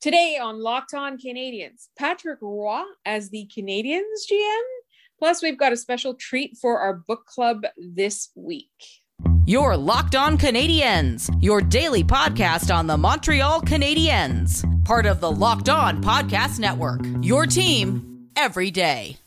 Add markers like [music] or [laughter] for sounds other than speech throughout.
Today on Locked On Canadiens, Patrick Roy as the Canadiens GM. Plus, we've got a special treat for our book club this week. Your Locked On Canadiens, your daily podcast on the Montreal Canadiens, part of the Locked On Podcast Network. Your team every day.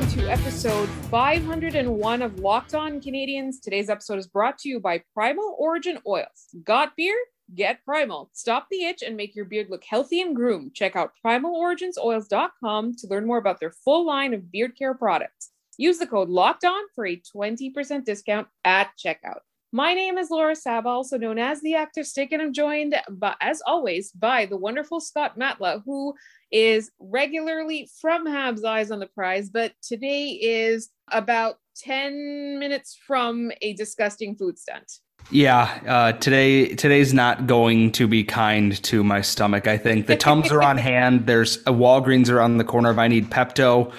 Welcome to episode 501 of Locked On Canadiens. Today's episode is brought to you by Primal Origin Oils. Got beard? Get Primal. Stop the itch and make your beard look healthy and groomed. Check out primaloriginsoils.com to learn more about their full line of beard care products. Use the code Locked On for a 20% discount at checkout. My name is Laura Saba, also known as the Active Stick, and I'm joined, but as always, by the wonderful Scott Matla, who is regularly from Habs Eyes on the Prize, but today is about 10 minutes from a disgusting food stunt. Yeah, uh, today today's not going to be kind to my stomach. I think the tums are on [laughs] hand. There's a Walgreens around the corner if I need Pepto.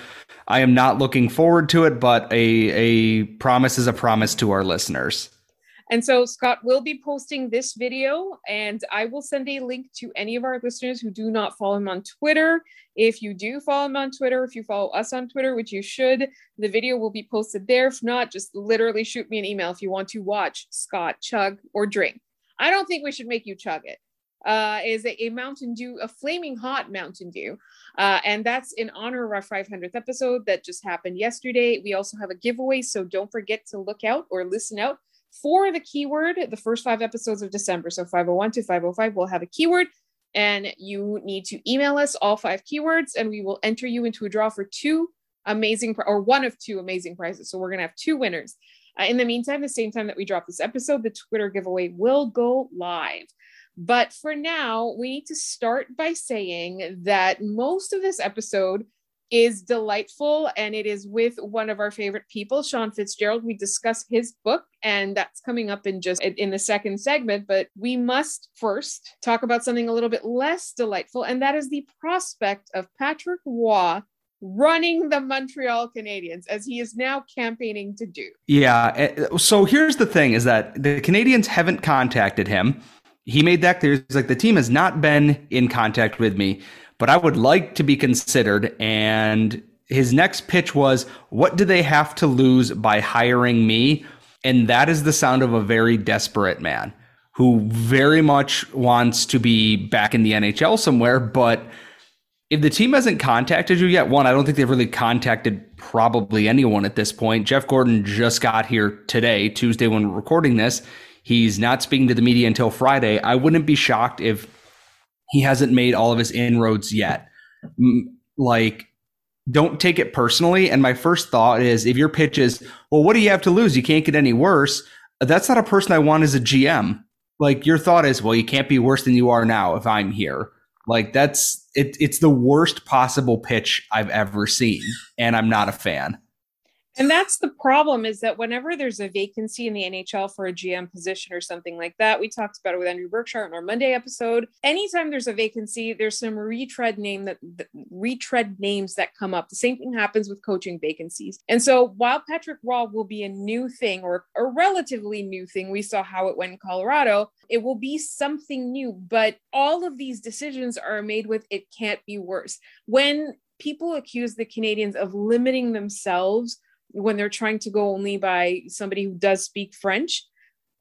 I am not looking forward to it, but a a promise is a promise to our listeners. And so Scott will be posting this video, and I will send a link to any of our listeners who do not follow him on Twitter. If you do follow him on Twitter, if you follow us on Twitter, which you should, the video will be posted there. If not, just literally shoot me an email if you want to watch Scott chug or drink. I don't think we should make you chug it. Uh, is a, a Mountain Dew, a flaming hot Mountain Dew. Uh, and that's in honor of our 500th episode that just happened yesterday. We also have a giveaway, so don't forget to look out or listen out for the keyword the first five episodes of December. So 501 to 505 will have a keyword, and you need to email us all five keywords, and we will enter you into a draw for two amazing or one of two amazing prizes. So we're gonna have two winners. Uh, in the meantime, the same time that we drop this episode, the Twitter giveaway will go live. But for now, we need to start by saying that most of this episode is delightful and it is with one of our favorite people sean fitzgerald we discuss his book and that's coming up in just in the second segment but we must first talk about something a little bit less delightful and that is the prospect of patrick roy running the montreal canadiens as he is now campaigning to do Yeah. eh, So here's the thing: is that the Canadiens haven't contacted him. He made that clear. He's like the team has not been in contact with me, but I would like to be considered. And his next pitch was, "What do they have to lose by hiring me?" And that is the sound of a very desperate man who very much wants to be back in the NHL somewhere, but if the team hasn't contacted you yet, one, I don't think they've really contacted probably anyone at this point. Jeff Gorton just got here today, Tuesday, when we're recording this. He's not speaking to the media until Friday. I wouldn't be shocked if he hasn't made all of his inroads yet. Like, don't take it personally. And my first thought is if your pitch is, well, what do you have to lose? You can't get any worse. That's not a person I want as a GM. Like, your thought is, well, you can't be worse than you are now if I'm here. Like that's it, it's the worst possible pitch I've ever seen, and I'm not a fan. And that's the problem is that whenever there's a vacancy in the NHL for a GM position or something like that, we talked about it with Andrew Berkshire in our Monday episode. Anytime there's a vacancy, there's some retread name that retread names that come up. The same thing happens with coaching vacancies. And so while Patrick Roy will be a new thing or a relatively new thing, we saw how it went in Colorado. It will be something new, but all of these decisions are made with it can't be worse. When people accuse the Canadiens of limiting themselves when they're trying to go only by somebody who does speak French.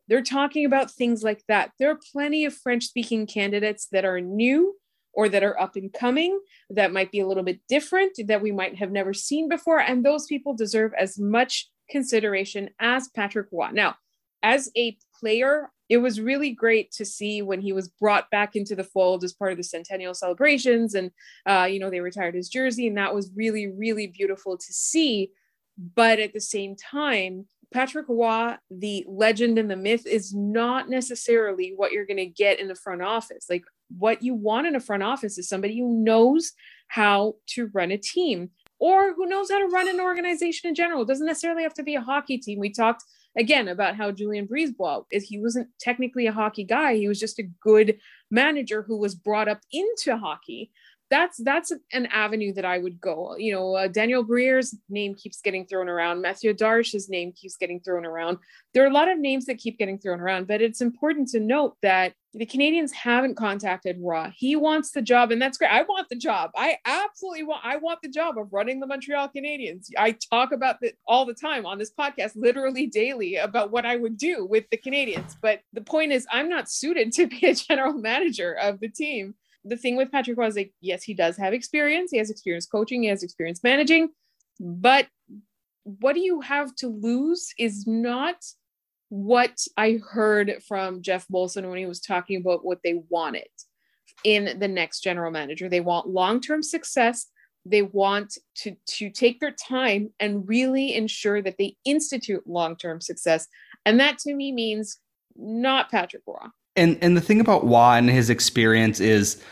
They're talking about things like that. There are plenty of French speaking candidates that are new or that are up and coming that might be a little bit different that we might have never seen before. And those people deserve as much consideration as Patrick Roy. Now, as a player, it was really great to see when he was brought back into the fold as part of the centennial celebrations and uh, you know they retired his jersey and that was really really beautiful to see but at the same time, Patrick Roy, the legend and the myth, is not necessarily what you're going to get in the front office. Like what you want in a front office is somebody who knows how to run a team or who knows how to run an organization in general. It doesn't necessarily have to be a hockey team. We talked again about how Julien BriseBois, if he wasn't technically a hockey guy, he was just a good manager who was brought up into hockey that's that's an avenue that I would go. You know, uh, Daniel Briere's name keeps getting thrown around. Mathieu Darche's name keeps getting thrown around. There are a lot of names that keep getting thrown around, but it's important to note that the Canadiens haven't contacted Roy. He wants the job, and that's great. I want the job. I absolutely want. I want the job of running the Montreal Canadiens. I talk about it all the time on this podcast, literally daily, about what I would do with the Canadiens. But the point is, I'm not suited to be a general manager of the team the thing with Patrick was like, yes, he does have experience. He has experience coaching. He has experience managing. But what do you have to lose is not what I heard from Geoff Molson when he was talking about what they wanted in the next general manager. They want long-term success. They want to, to take their time and really ensure that they institute long-term success. And that to me means not Patrick Roy. And and the thing about Roy and his experience is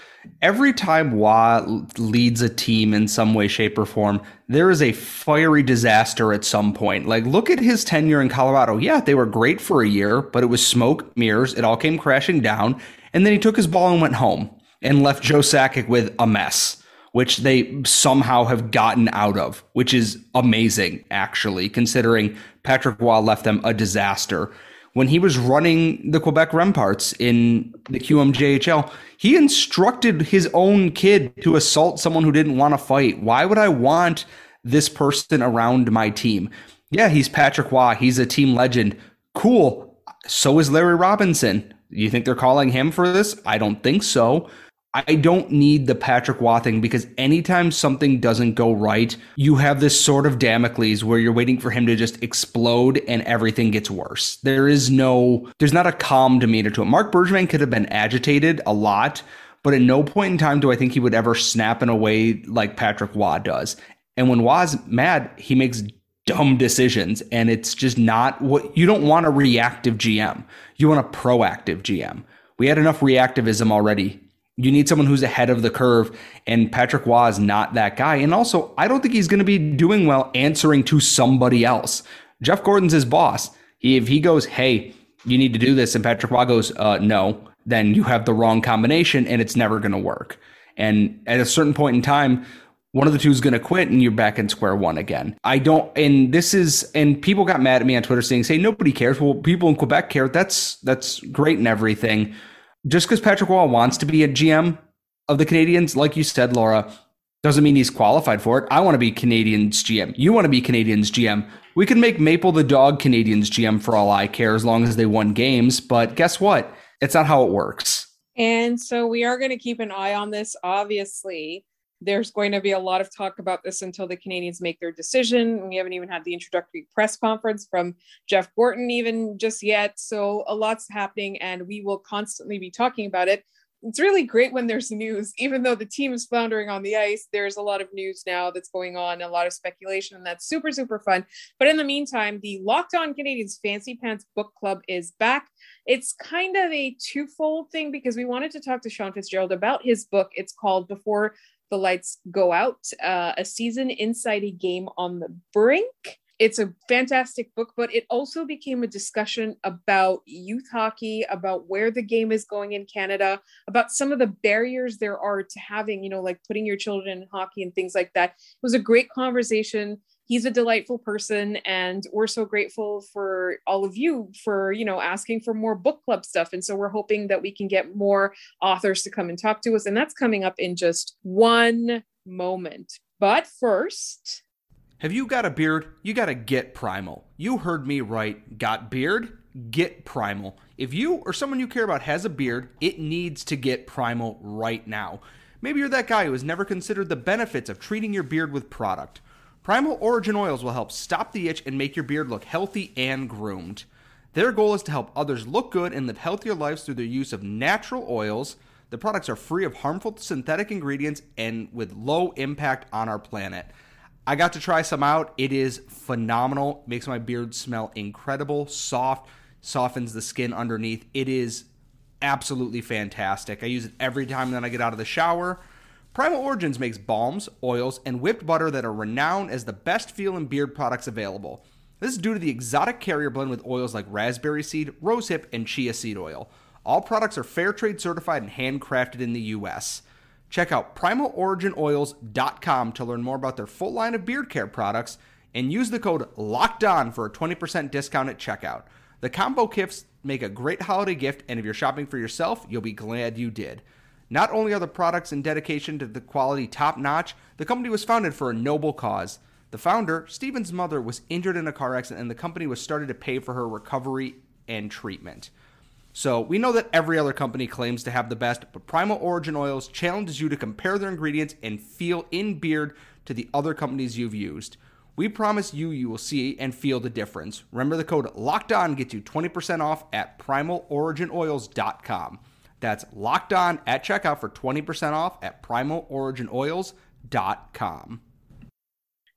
every time Roy leads a team in some way, shape, or form, there is a fiery disaster at some point. Like, look at his tenure in Colorado. Yeah, they were great for a year, but it was smoke, mirrors. It all came crashing down. And then he took his ball and went home and left Joe Sakic with a mess, which they somehow have gotten out of, which is amazing, actually, considering Patrick Roy left them a disaster when he was running the Quebec Remparts in the QMJHL, he instructed his own kid to assault someone who didn't want to fight. Why would I want this person around my team? Yeah, he's Patrick Roy. He's a team legend. Cool. So is Larry Robinson. You think they're calling him for this? I don't think so. I don't need the Patrick Roy thing because anytime something doesn't go right, you have this sort of Damocles where you're waiting for him to just explode and everything gets worse. There is no, there's not a calm demeanor to it. Marc Bergevin could have been agitated a lot, but at no point in time do I think he would ever snap in a way like Patrick Roy does. And when Roy's mad, he makes dumb decisions and it's just not what you don't want a reactive GM. You want a proactive GM. We had enough reactivism already you need someone who's ahead of the curve, and Patrick Roy is not that guy. And also, I don't think he's going to be doing well answering to somebody else. Jeff Gorton's his boss. He, if he goes, hey, you need to do this, and Patrick Roy goes, uh, no, then you have the wrong combination, and it's never going to work. And at a certain point in time, one of the two is going to quit and you're back in square one again. I don't, and this is, and people got mad at me on Twitter saying, say, nobody cares. Well, people in Quebec care. That's, that's great and everything just because Patrick Roy wants to be a GM of the Canadiens, like you said, Laura, doesn't mean he's qualified for it. I want to be Canadiens GM. You want to be Canadiens GM. We can make Maple the dog Canadiens GM for all I care as long as they won games. But guess what? It's not how it works. And so we are going to keep an eye on this, obviously there's going to be a lot of talk about this until the Canadiens make their decision. We haven't even had the introductory press conference from Jeff Gorton, even just yet. So, a lot's happening, and we will constantly be talking about it. It's really great when there's news, even though the team is floundering on the ice. There's a lot of news now that's going on, a lot of speculation, and that's super, super fun. But in the meantime, the Locked On Canadiens Fancy Pants Book Club is back. It's kind of a twofold thing because we wanted to talk to Sean Fitzgerald about his book. It's called Before the lights go out uh, a season inside a game on the brink. It's a fantastic book but it also became a discussion about youth hockey about where the game is going in canada about some of the barriers there are to having you know like putting your children in hockey and things like that. It was a great conversation he's a delightful person and we're so grateful for all of you for you know asking for more book club stuff. And so we're hoping that we can get more authors to come and talk to us. And that's coming up in just one moment. But first have you got a beard? You got to get primal. You heard me right. Got beard? Get primal. If you or someone you care about has a beard it needs to get primal right now. Maybe you're that guy who has never considered the benefits of treating your beard with product Primal Origin Oils will help stop the itch and make your beard look healthy and groomed. Their goal is to help others look good and live healthier lives through their use of natural oils. The products are free of harmful synthetic ingredients and with low impact on our planet. I got to try some out. It is phenomenal. Makes my beard smell incredible, soft, softens the skin underneath. It is absolutely fantastic. I use it every time that I get out of the shower. Primal Origins makes balms, oils, and whipped butter that are renowned as the best feeling beard products available. This is due to the exotic carrier blend with oils like raspberry seed, rosehip, and chia seed oil. All products are fair trade certified and handcrafted in the US. Check out primaloriginoils.com to learn more about their full line of beard care products and use the code LOCKED ON for a 20% discount at checkout. The combo kits make a great holiday gift, and if you're shopping for yourself, you'll be glad you did. Not only are the products and dedication to the quality top notch, the company was founded for a noble cause. The founder, Stephen's mother, was injured in a car accident, and the company was started to pay for her recovery and treatment. So we know that every other company claims to have the best, but Primal Origin Oils challenges you to compare their ingredients and feel in beard to the other companies you've used. We promise you you will see and feel the difference. Remember the code locked on gets you 20% off at primaloriginoils.com. That's locked on at checkout for 20% off at primaloriginoils.com.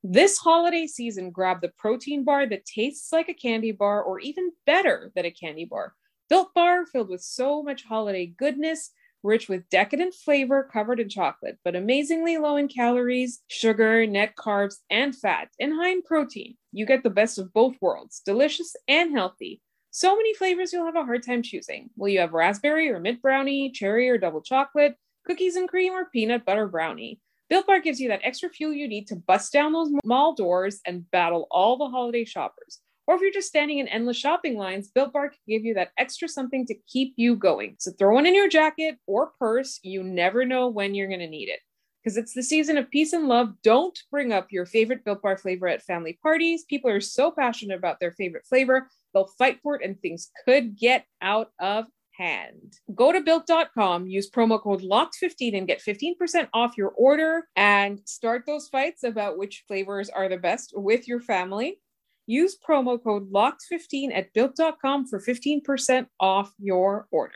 This holiday season, grab the protein bar that tastes like a candy bar or even better than a candy bar. Built Bar filled with so much holiday goodness, rich with decadent flavor covered in chocolate, but amazingly low in calories, sugar, net carbs, and fat, and high in protein. You get the best of both worlds, delicious and healthy. So many flavors you'll have a hard time choosing. Will you have raspberry or mint brownie, cherry or double chocolate, cookies and cream, or peanut butter brownie? Built Bar gives you that extra fuel you need to bust down those mall doors and battle all the holiday shoppers. Or if you're just standing in endless shopping lines, Built Bar can give you that extra something to keep you going. So throw one in your jacket or purse. You never know when you're going to need it. Because it's the season of peace and love. Don't bring up your favorite Built Bar flavor at family parties. People are so passionate about their favorite flavor, they'll fight for it and things could get out of hand. Go to built.com, use promo code LOCKED15 and get 15% off your order and start those fights about which flavors are the best with your family. Use promo code LOCKED15 at built.com for 15% off your order.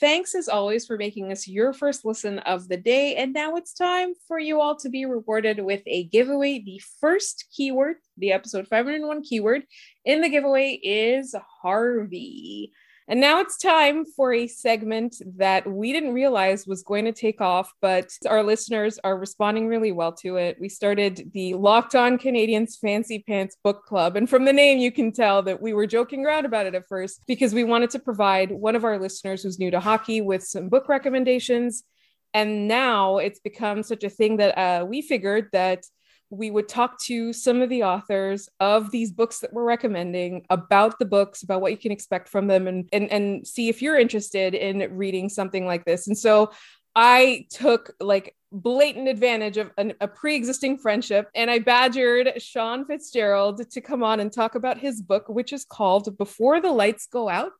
Thanks as always for making us your first listen of the day. And now it's time for you all to be rewarded with a giveaway. The first keyword, the episode 501 keyword in the giveaway is Harvey. And now it's time for a segment that we didn't realize was going to take off, but our listeners are responding really well to it. We started the Locked On Canadiens Fancy Pants Book Club. And from the name, you can tell that we were joking around about it at first because we wanted to provide one of our listeners who's new to hockey with some book recommendations. And now it's become such a thing that uh, we figured that we would talk to some of the authors of these books that we're recommending about the books, about what you can expect from them, and and and see if you're interested in reading something like this. And so I took like blatant advantage of an, a pre-existing friendship and i badgered sean fitzgerald to come on and talk about his book which is called before the lights go out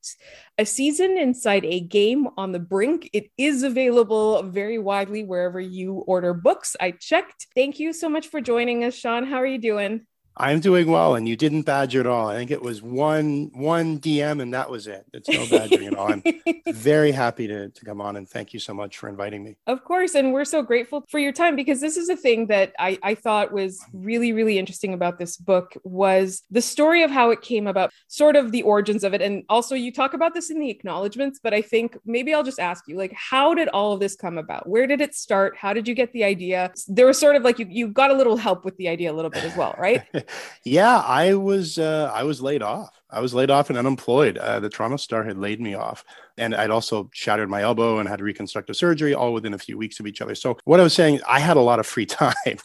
a season inside a game on the brink. It is available very widely wherever you order books. I checked. Thank you so much for joining us sean. How are you doing I'm doing well, and you didn't badger at all. I think it was one one DM, and that was it. It's no badgering at all. I'm [laughs] very happy to, to come on, and thank you so much for inviting me. Of course, and we're so grateful for your time because this is a thing that I, I thought was mm-hmm. really really interesting about this book was the story of how it came about, sort of the origins of it, and also you talk about this in the acknowledgments. But I think maybe I'll just ask you, like, how did all of this come about? Where did it start? How did you get the idea? There was sort of like you you got a little help with the idea a little bit as well, right? [laughs] yeah, I was uh, I was laid off. I was laid off and unemployed. Uh, the Toronto Star had laid me off, and I'd also shattered my elbow and had reconstructive surgery, all within a few weeks of each other. So what I was saying, I had a lot of free [laughs] time,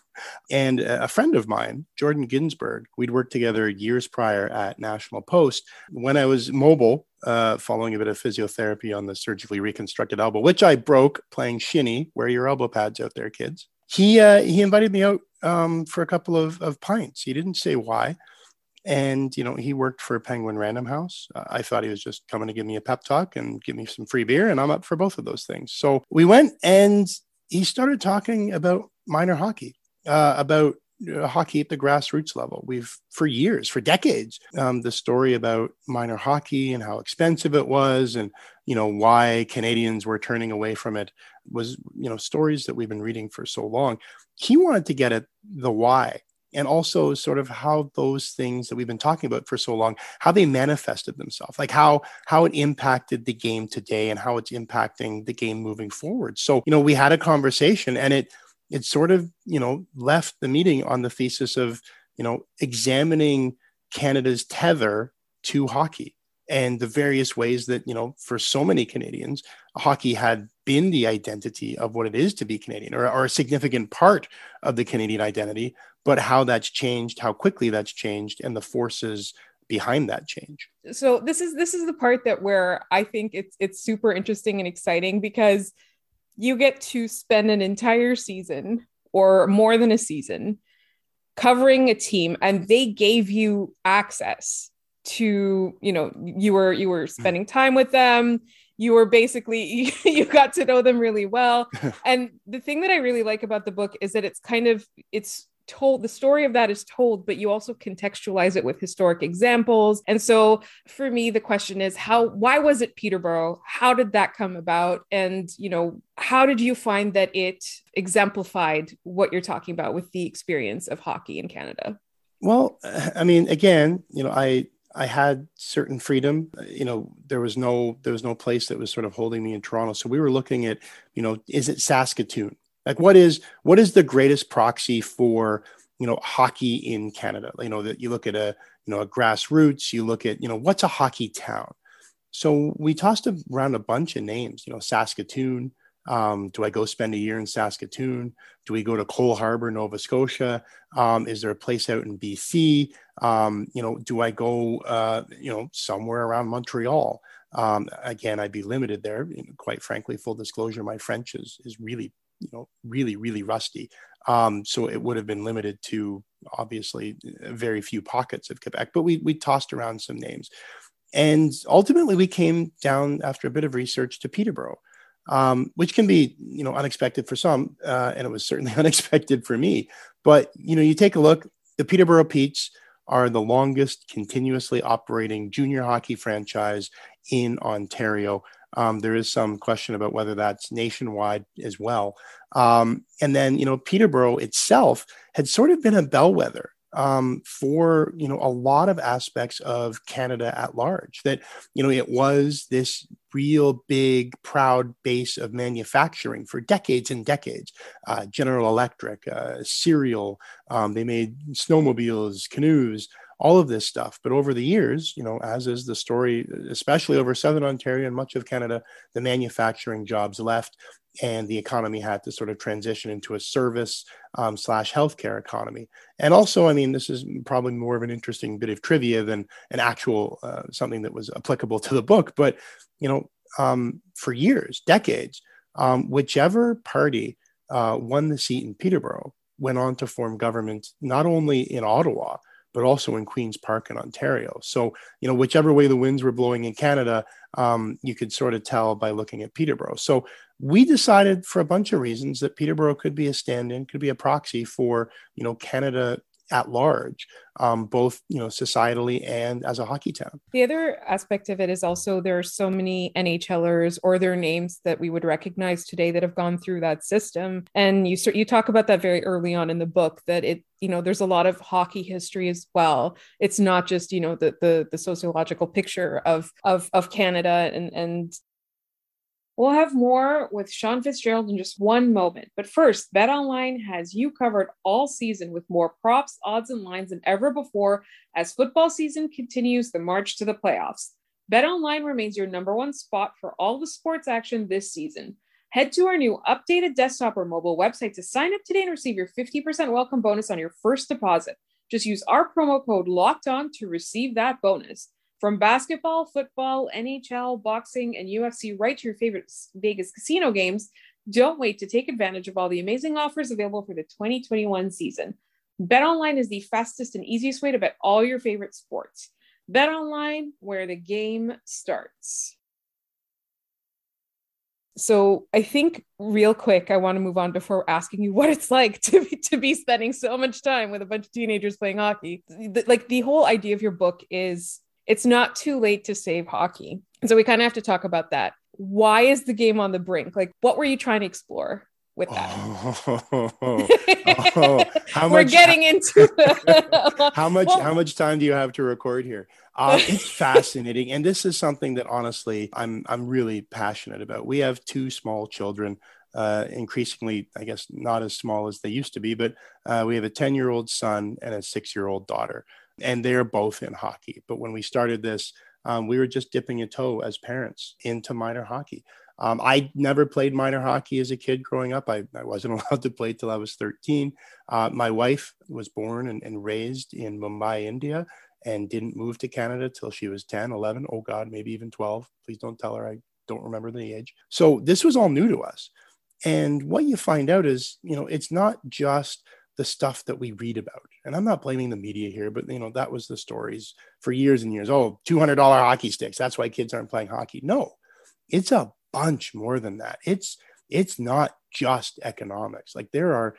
and a friend of mine, Jordan Ginsberg, we'd worked together years prior at National Post. When I was mobile, uh, following a bit of physiotherapy on the surgically reconstructed elbow, which I broke playing shinny. Wear your elbow pads out there, kids. He uh, he invited me out um, for a couple of, of pints. He didn't say why. And, you know, he worked for Penguin Random House. I thought he was just coming to give me a pep talk and give me some free beer. And I'm up for both of those things. So we went and he started talking about minor hockey, uh, about uh, hockey at the grassroots level. We've, for years, for decades, um, the story about minor hockey and how expensive it was and, you know, why Canadians were turning away from it was, you know, stories that we've been reading for so long he wanted to get at the why and also sort of how those things that we've been talking about for so long how they manifested themselves like how how it impacted the game today and how it's impacting the game moving forward. So you know we had a conversation and it it sort of you know left the meeting on the thesis of you know examining canada's tether to hockey and the various ways that you know for so many Canadians, hockey had been the identity of what it is to be Canadian, or, or a significant part of the Canadian identity. But how that's changed, how quickly that's changed, and the forces behind that change. So this is this is the part that where I think it's it's super interesting and exciting because you get to spend an entire season or more than a season covering a team and they gave you access to you know you were you were mm-hmm. spending time with them. You were basically [laughs] you got to know them really well. [laughs] And the thing that i really like about the book is that it's kind of it's told the story of that is told but you also contextualize it with historic examples. And so for me the question is how why was it peterborough? How did that come about? And you know how did you find that it exemplified what you're talking about with the experience of hockey in canada? Well i mean again you know i I had certain freedom. Uh, you know, there was no there was no place that was sort of holding me in Toronto. So we were looking at, you know, is it Saskatoon? Like what is what is the greatest proxy for, you know, hockey in Canada? You know, that you look at a, you know, a grassroots, you look at, you know, what's a hockey town? So we tossed around a bunch of names, you know, Saskatoon, um, do I go spend a year in Saskatoon? Do we go to Cole Harbour, Nova Scotia? Um, is there a place out in BC? Um, you know, do I go, uh, you know, somewhere around Montreal? Um, again, I'd be limited there. You know, quite frankly, full disclosure, my French is is really, you know, really, really rusty. Um, so it would have been limited to obviously very few pockets of Quebec. But we we tossed around some names, and ultimately we came down after a bit of research to Peterborough um, which can be you know unexpected for some, uh, and it was certainly [laughs] unexpected for me. But you know, you take a look. The Peterborough Petes are the longest continuously operating junior hockey franchise in Ontario. Um, there is some question about whether that's nationwide as well. Um, and then, you know, Peterborough itself had sort of been a bellwether um, for you know a lot of aspects of Canada at large. That you know it was this real big proud base of manufacturing for decades and decades. Uh, General Electric, uh, cereal, um, they made snowmobiles, canoes. All of this stuff. But over the years, you know, as is the story, especially over Southern Ontario and much of Canada, the manufacturing jobs left and the economy had to sort of transition into a service um, slash healthcare economy. And also, I mean, this is probably more of an interesting bit of trivia than an actual uh, something that was applicable to the book. But you know, um, for years, decades, um, whichever party uh, won the seat in Peterborough went on to form government not only in Ottawa but also in Queens Park in Ontario. So, you know, whichever way the winds were blowing in Canada, um, you could sort of tell by looking at Peterborough. So, we decided for a bunch of reasons that Peterborough could be a stand-in, could be a proxy for, you know, Canada at large, um, both you know societally and as a hockey town. The other aspect of it is also there are so many NHLers or their names that we would recognize today that have gone through that system, and you you talk about that very early on in the book that it you know there's a lot of hockey history as well. It's not just you know the the, the sociological picture of of of Canada and and We'll have more with Sean Fitzgerald in just one moment. But first, BetOnline has you covered all season with more props, odds, and lines than ever before as football season continues the march to the playoffs. BetOnline remains your number one spot for all the sports action this season. Head to our new updated desktop or mobile website to sign up today and receive your 50% welcome bonus on your first deposit. Just use our promo code locked on to receive that bonus. From basketball, football, NHL, boxing, and UFC, right to your favorite Vegas casino games, don't wait to take advantage of all the amazing offers available for the 2021 season. BetOnline is the fastest and easiest way to bet all your favorite sports. BetOnline, where the game starts. So I think real quick, I want to move on before asking you [laughs] what it's like to be, to be spending so much time with a bunch of teenagers playing hockey. Like the whole idea of your book is it's not too late to save hockey. So we kind of have to talk about that. Why is the game on the brink? Like, what were you trying to explore? With that, oh, [laughs] oh, how we're getting into [laughs] how much well, how much time do you have to record here? Uh, it's [laughs] fascinating, and this is something that honestly I'm I'm really passionate about. We have two small children, uh, increasingly, I guess, not as small as they used to be, but uh, we have a 10 year old son and a six year old daughter and they're both in hockey. But when we started this, um, we were just dipping a toe as parents into minor hockey. Um, I never played minor hockey as a kid growing up. I, I wasn't [laughs] allowed to play till I was 13. Uh, my wife was born and, and, raised in Mumbai, India, and didn't move to Canada till she was 10, 11. Oh, God, maybe even 12. Please don't tell her I don't remember the age. So this was all new to us. And what you find out is, you know, it's not just the stuff that we read about. And I'm not blaming the media here, but you know, that was the stories for years and years. Oh, $200 hockey sticks. That's why kids aren't playing hockey. No, it's a bunch more than that. It's it's not just economics. Like there are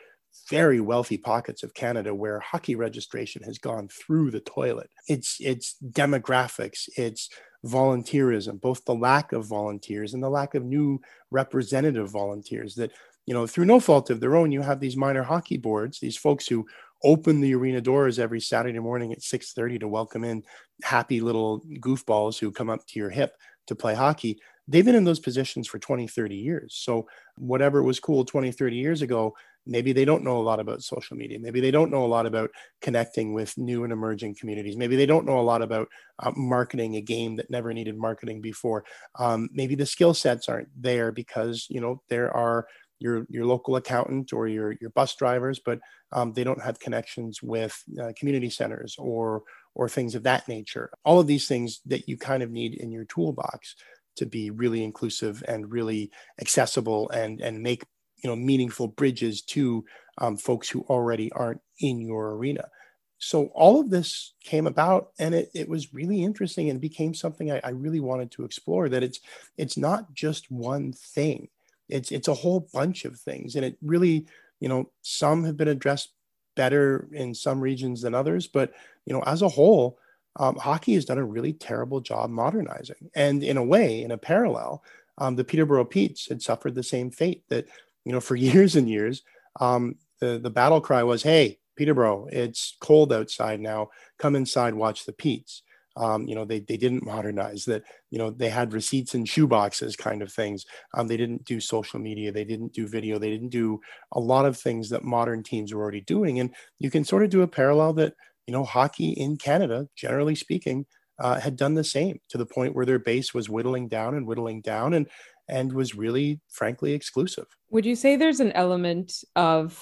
very wealthy pockets of Canada where hockey registration has gone through the toilet. It's it's demographics, it's volunteerism, both the lack of volunteers and the lack of new representative volunteers that you know through no fault of their own you have these minor hockey boards these folks who open the arena doors every saturday morning at 6.30 to welcome in happy little goofballs who come up to your hip to play hockey they've been in those positions for 20, 30 years. So whatever was cool 20, 30 years ago, maybe they don't know a lot about social media. Maybe they don't know a lot about connecting with new and emerging communities. Maybe they don't know a lot about uh, marketing a game that never needed marketing before. Um, maybe the skill sets aren't there because, you know, there are your, your local accountant or your, your bus drivers, but um, they don't have connections with uh, community centers or, or things of that nature. All of these things that you kind of need in your toolbox to be really inclusive and really accessible and and make you know meaningful bridges to um, folks who already aren't in your arena so all of this came about and it, it was really interesting and became something I, I really wanted to explore that it's it's not just one thing it's it's a whole bunch of things and it really you know some have been addressed better in some regions than others but you know as a whole um, hockey has done a really terrible job modernizing. And in a way, in a parallel, um, the Peterborough Petes had suffered the same fate that, you know, for [laughs] years and years, um, the, the battle cry was, hey, Peterborough, it's cold outside now. Come inside, watch the Petes. Um, you know, they, they didn't modernize that, you know, they had receipts in shoeboxes kind of things. Um, they didn't do social media. They didn't do video. They didn't do a lot of things that modern teams were already doing. And you can sort of do a parallel that you know, hockey in Canada, generally speaking, uh, had done the same to the point where their base was whittling down and whittling down and and was really frankly exclusive. Would you say there's an element of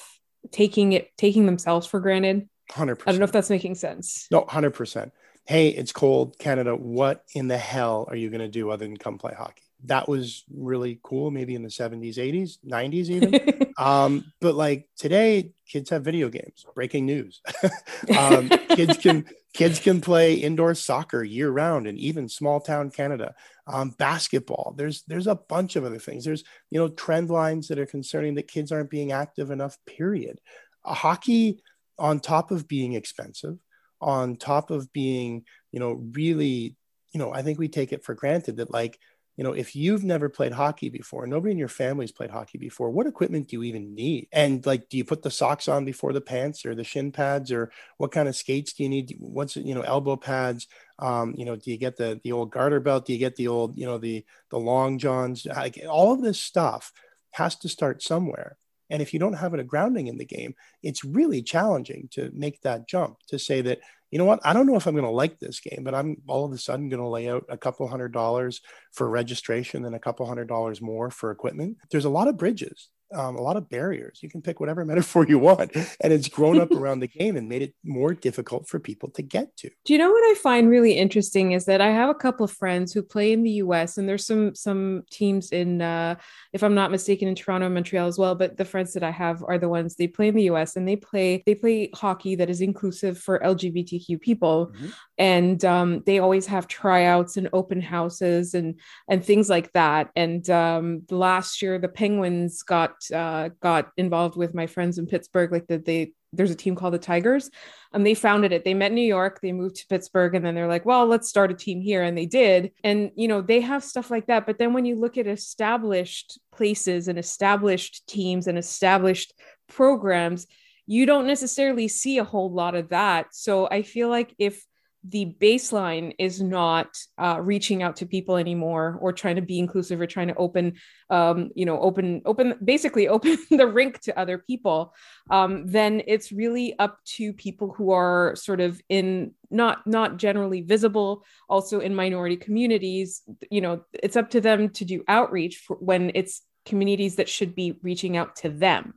taking it taking themselves for granted? 100%. I don't know if that's making sense. No, 100%. Hey, it's cold, Canada. What in the hell are you going to do other than come play hockey? That was really cool, maybe in the 70s, 80s, 90s, even. [laughs] um, but like today, kids have video games breaking news [laughs] um, kids can kids can play indoor soccer year round and even small town canada um, basketball there's there's a bunch of other things there's you know trend lines that are concerning that kids aren't being active enough period a hockey on top of being expensive on top of being you know really you know i think we take it for granted that like you know, if you've never played hockey before, nobody in your family's played hockey before, what equipment do you even need? And like, do you put the socks on before the pants or the shin pads or what kind of skates do you need? What's, you know, elbow pads? Um, you know, do you get the, the old garter belt? Do you get the old, you know, the, the long johns? Like, all of this stuff has to start somewhere. And if you don't have a grounding in the game, it's really challenging to make that jump to say that, you know what, I don't know if I'm going to like this game, but I'm all of a sudden going to lay out a couple hundred dollars for registration and a couple hundred dollars more for equipment. There's a lot of bridges um, a lot of barriers. You can pick whatever [laughs] metaphor you want, and it's grown up [laughs] around the game and made it more difficult for people to get to. Do you know what I find really interesting is that I have a couple of friends who play in the U.S. and there's some some teams in, uh, if I'm not mistaken, in Toronto and Montreal as well. But the friends that I have are the ones they play in the U.S. and they play they play hockey that is inclusive for LGBTQ people, mm-hmm. and um, they always have tryouts and open houses and and things like that. And um, last year the Penguins got uh, got involved with my friends in Pittsburgh. Like that, they there's a team called the Tigers. and they founded it. They met in New York, they moved to Pittsburgh, and then they're like, well, let's start a team here. And they did. And, you know, they have stuff like that. But then when you look at established places and established teams and established programs, you don't necessarily see a whole lot of that. So I feel like if the baseline is not uh, reaching out to people anymore or trying to be inclusive or trying to open um, you know open open basically [laughs] open the rink to other people um, then it's really up to people who are sort of in not not generally visible also in minority communities you know it's up to them to do outreach when it's communities that should be reaching out to them.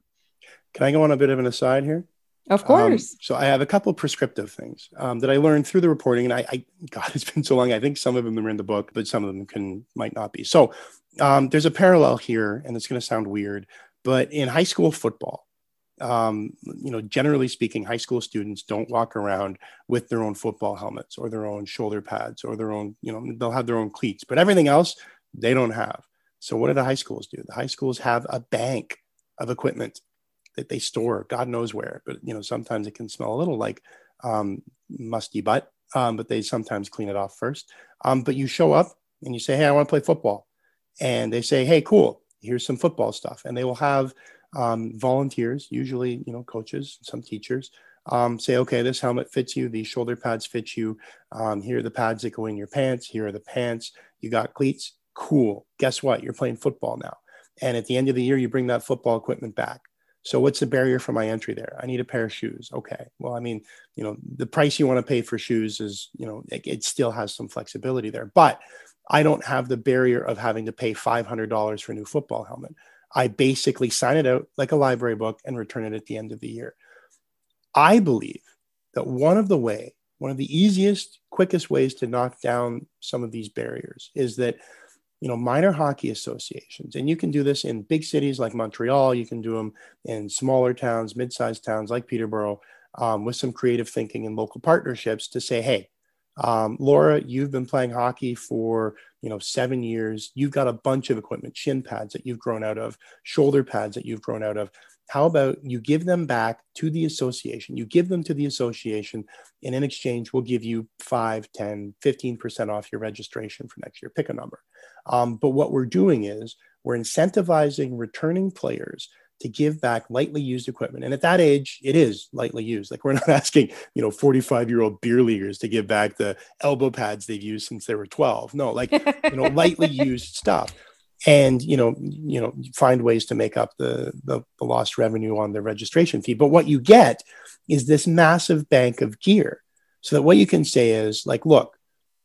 Can i go on a bit of an aside here of um, course. Um, so I have a couple prescriptive things um, that I learned through the reporting, and I, I, God, it's been so long. I think some of them are in the book, but some of them can might not be. So um, there's a parallel here, and it's going to sound weird, but in high school football, um, you know, generally speaking, high school students don't walk around with their own football helmets or their own shoulder pads or their own, you know, they'll have their own cleats, but everything else they don't have. So what do the high schools do? The high schools have a bank of equipment that they store God knows where. But you know, sometimes it can smell a little like um, musty butt. Um, but they sometimes clean it off first. Um, but you show up and you say, "Hey, I want to play football," and they say, "Hey, cool, here's some football stuff," and they will have um, volunteers, usually you know coaches, some teachers, um, say, okay, this helmet fits you, these shoulder pads fit you. Um, here are the pads that go in your pants. Here are the pants. You got cleats. Cool. Guess what? You're playing football now. And at the end of the year, you bring that football equipment back. So what's the barrier for my entry there? I need a pair of shoes. Okay. Well, I mean, you know, the price you want to pay for shoes is, you know, it, it still has some flexibility there, but I don't have the barrier of having to pay $500 for a new football helmet. I basically sign it out like a library book and return it at the end of the year. I believe that one of the way, one of the easiest, quickest ways to knock down some of these barriers is that you know minor hockey associations. And you can do this in big cities like montreal. You can do them in smaller towns mid-sized towns like peterborough um, with some creative thinking and local partnerships to say hey um, laura you've been playing hockey for you know seven years. You've got a bunch of equipment shin pads that you've grown out of shoulder pads that you've grown out of how about you give them back to the association you give them to the association and in exchange we'll give you 5 10 15% off your registration for next year pick a number um, but what we're doing is we're incentivizing returning players to give back lightly used equipment. And at that age, it is lightly used. Like we're not [laughs] asking, you know, 45 year old beer leaguers to give back the elbow pads they've used since they were 12. No, like, you know, [laughs] lightly used stuff. And, you know, you know, find ways to make up the, the, the lost revenue on the registration fee. But what you get is this massive bank of gear. So that what you can say is like, look,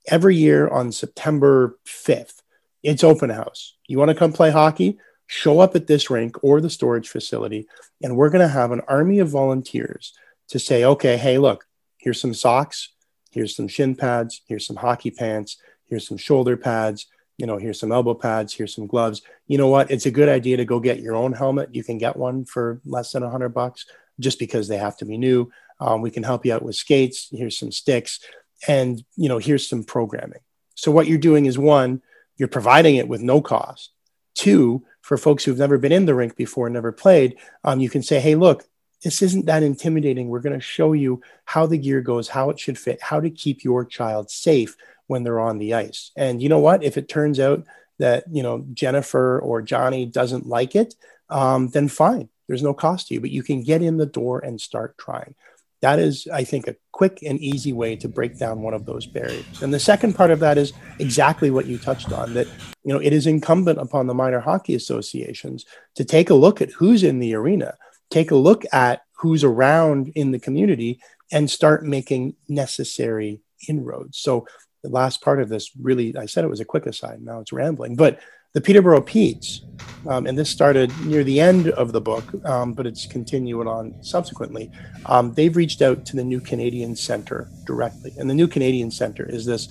every year on September 5th, it's open house. You want to come play hockey? Show up at this rink or the storage facility, and we're going to have an army of volunteers to say, okay, hey, look, here's some socks, here's some shin pads, here's some hockey pants, here's some shoulder pads, you know, here's some elbow pads, here's some gloves. You know what? It's a good idea to go get your own helmet. You can get one for less than a hundred bucks just because they have to be new. Um, we can help you out with skates. Here's some sticks, and you know, here's some programming. So what you're doing is one, you're providing it with no cost. Two, for folks who've never been in the rink before, never played, um, you can say, hey, look, this isn't that intimidating. We're going to show you how the gear goes, how it should fit, how to keep your child safe when they're on the ice. And you know what? If it turns out that, you know, Jennifer or Johnny doesn't like it, um, then fine. There's no cost to you, but you can get in the door and start trying that is, I think, a quick and easy way to break down one of those barriers. And the second part of that is exactly what you touched on that, you know, it is incumbent upon the minor hockey associations to take a look at who's in the arena, take a look at who's around in the community, and start making necessary inroads. So the last part of this really, I said it was a quick aside, now it's rambling, but the Peterborough Petes, um, and this started near the end of the book, um, but it's continuing on subsequently. Um, they've reached out to the New Canadian Center directly, and the New Canadian Center is this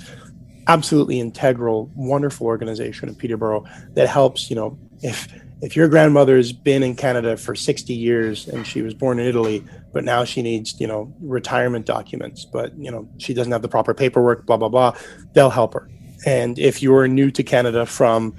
absolutely integral, wonderful organization in Peterborough that helps. You know, if if your grandmother's been in Canada for 60 years and she was born in Italy, but now she needs, you know, retirement documents, but you know she doesn't have the proper paperwork, blah blah blah, they'll help her. And if you're new to Canada from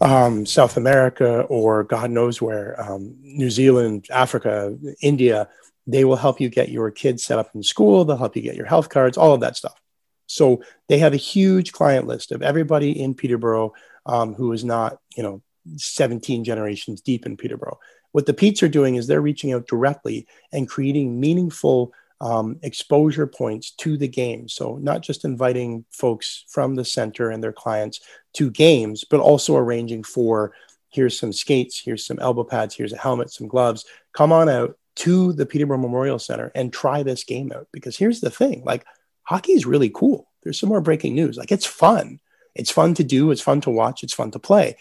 um, South America or God knows where, um, New Zealand, Africa, India, they will help you get your kids set up in school. They'll help you get your health cards, all of that stuff. So they have a huge client list of everybody in Peterborough um, who is not, you know, 17 generations deep in Peterborough. What the Petes are doing is they're reaching out directly and creating meaningful um, exposure points to the game. So, not just inviting folks from the center and their clients to games, but also arranging for here's some skates, here's some elbow pads, here's a helmet, some gloves. Come on out to the Peterborough Memorial Center and try this game out. Because here's the thing like, hockey is really cool. There's some more breaking news. Like, it's fun. It's fun to do, it's fun to watch, it's fun to play.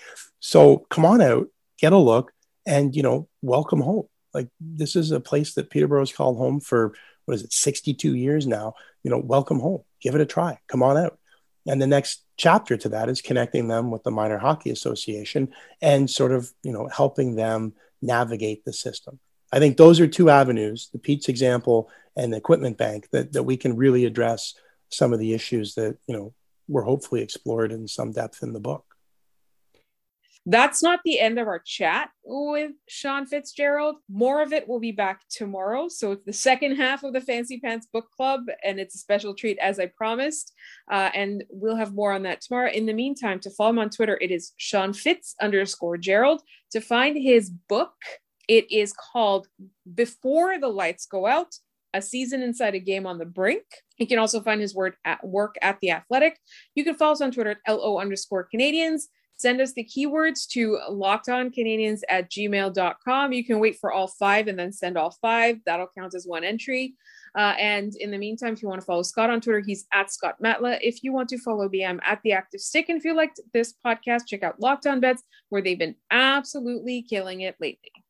So, come on out, get a look, and, you know, welcome home. Like, this is a place that Peterborough's called home for what is it, 62 years now, you know, welcome home, give it a try, come on out. And the next chapter to that is connecting them with the Minor Hockey Association and sort of, you know, helping them navigate the system. I think those are two avenues, the Pete's example and the equipment bank, that, that we can really address some of the issues that, you know, were hopefully explored in some depth in the book that's not the end of our chat with Sean Fitzgerald. More of it will be back tomorrow. So it's the second half of the Fancy Pants Book Club, and it's a special treat as I promised. Uh, and we'll have more on that tomorrow. In the meantime, to follow him on Twitter, it is Sean Fitz underscore Gerald. To find his book, it is called Before the Lights Go Out. A season inside a game on the brink. You can also find his word at work at the athletic. You can follow us on Twitter at LO underscore Canadiens send us the keywords to lockedoncanadiens at gmail.com. You can wait for all five and then send all five. That'll count as one entry. Uh, and in the meantime, if you want to follow Scott on Twitter, he's at Scott Matla. If you want to follow me, I'm at the Active Stick. And if you liked this podcast, check out Locked On Bets, where they've been absolutely killing it lately.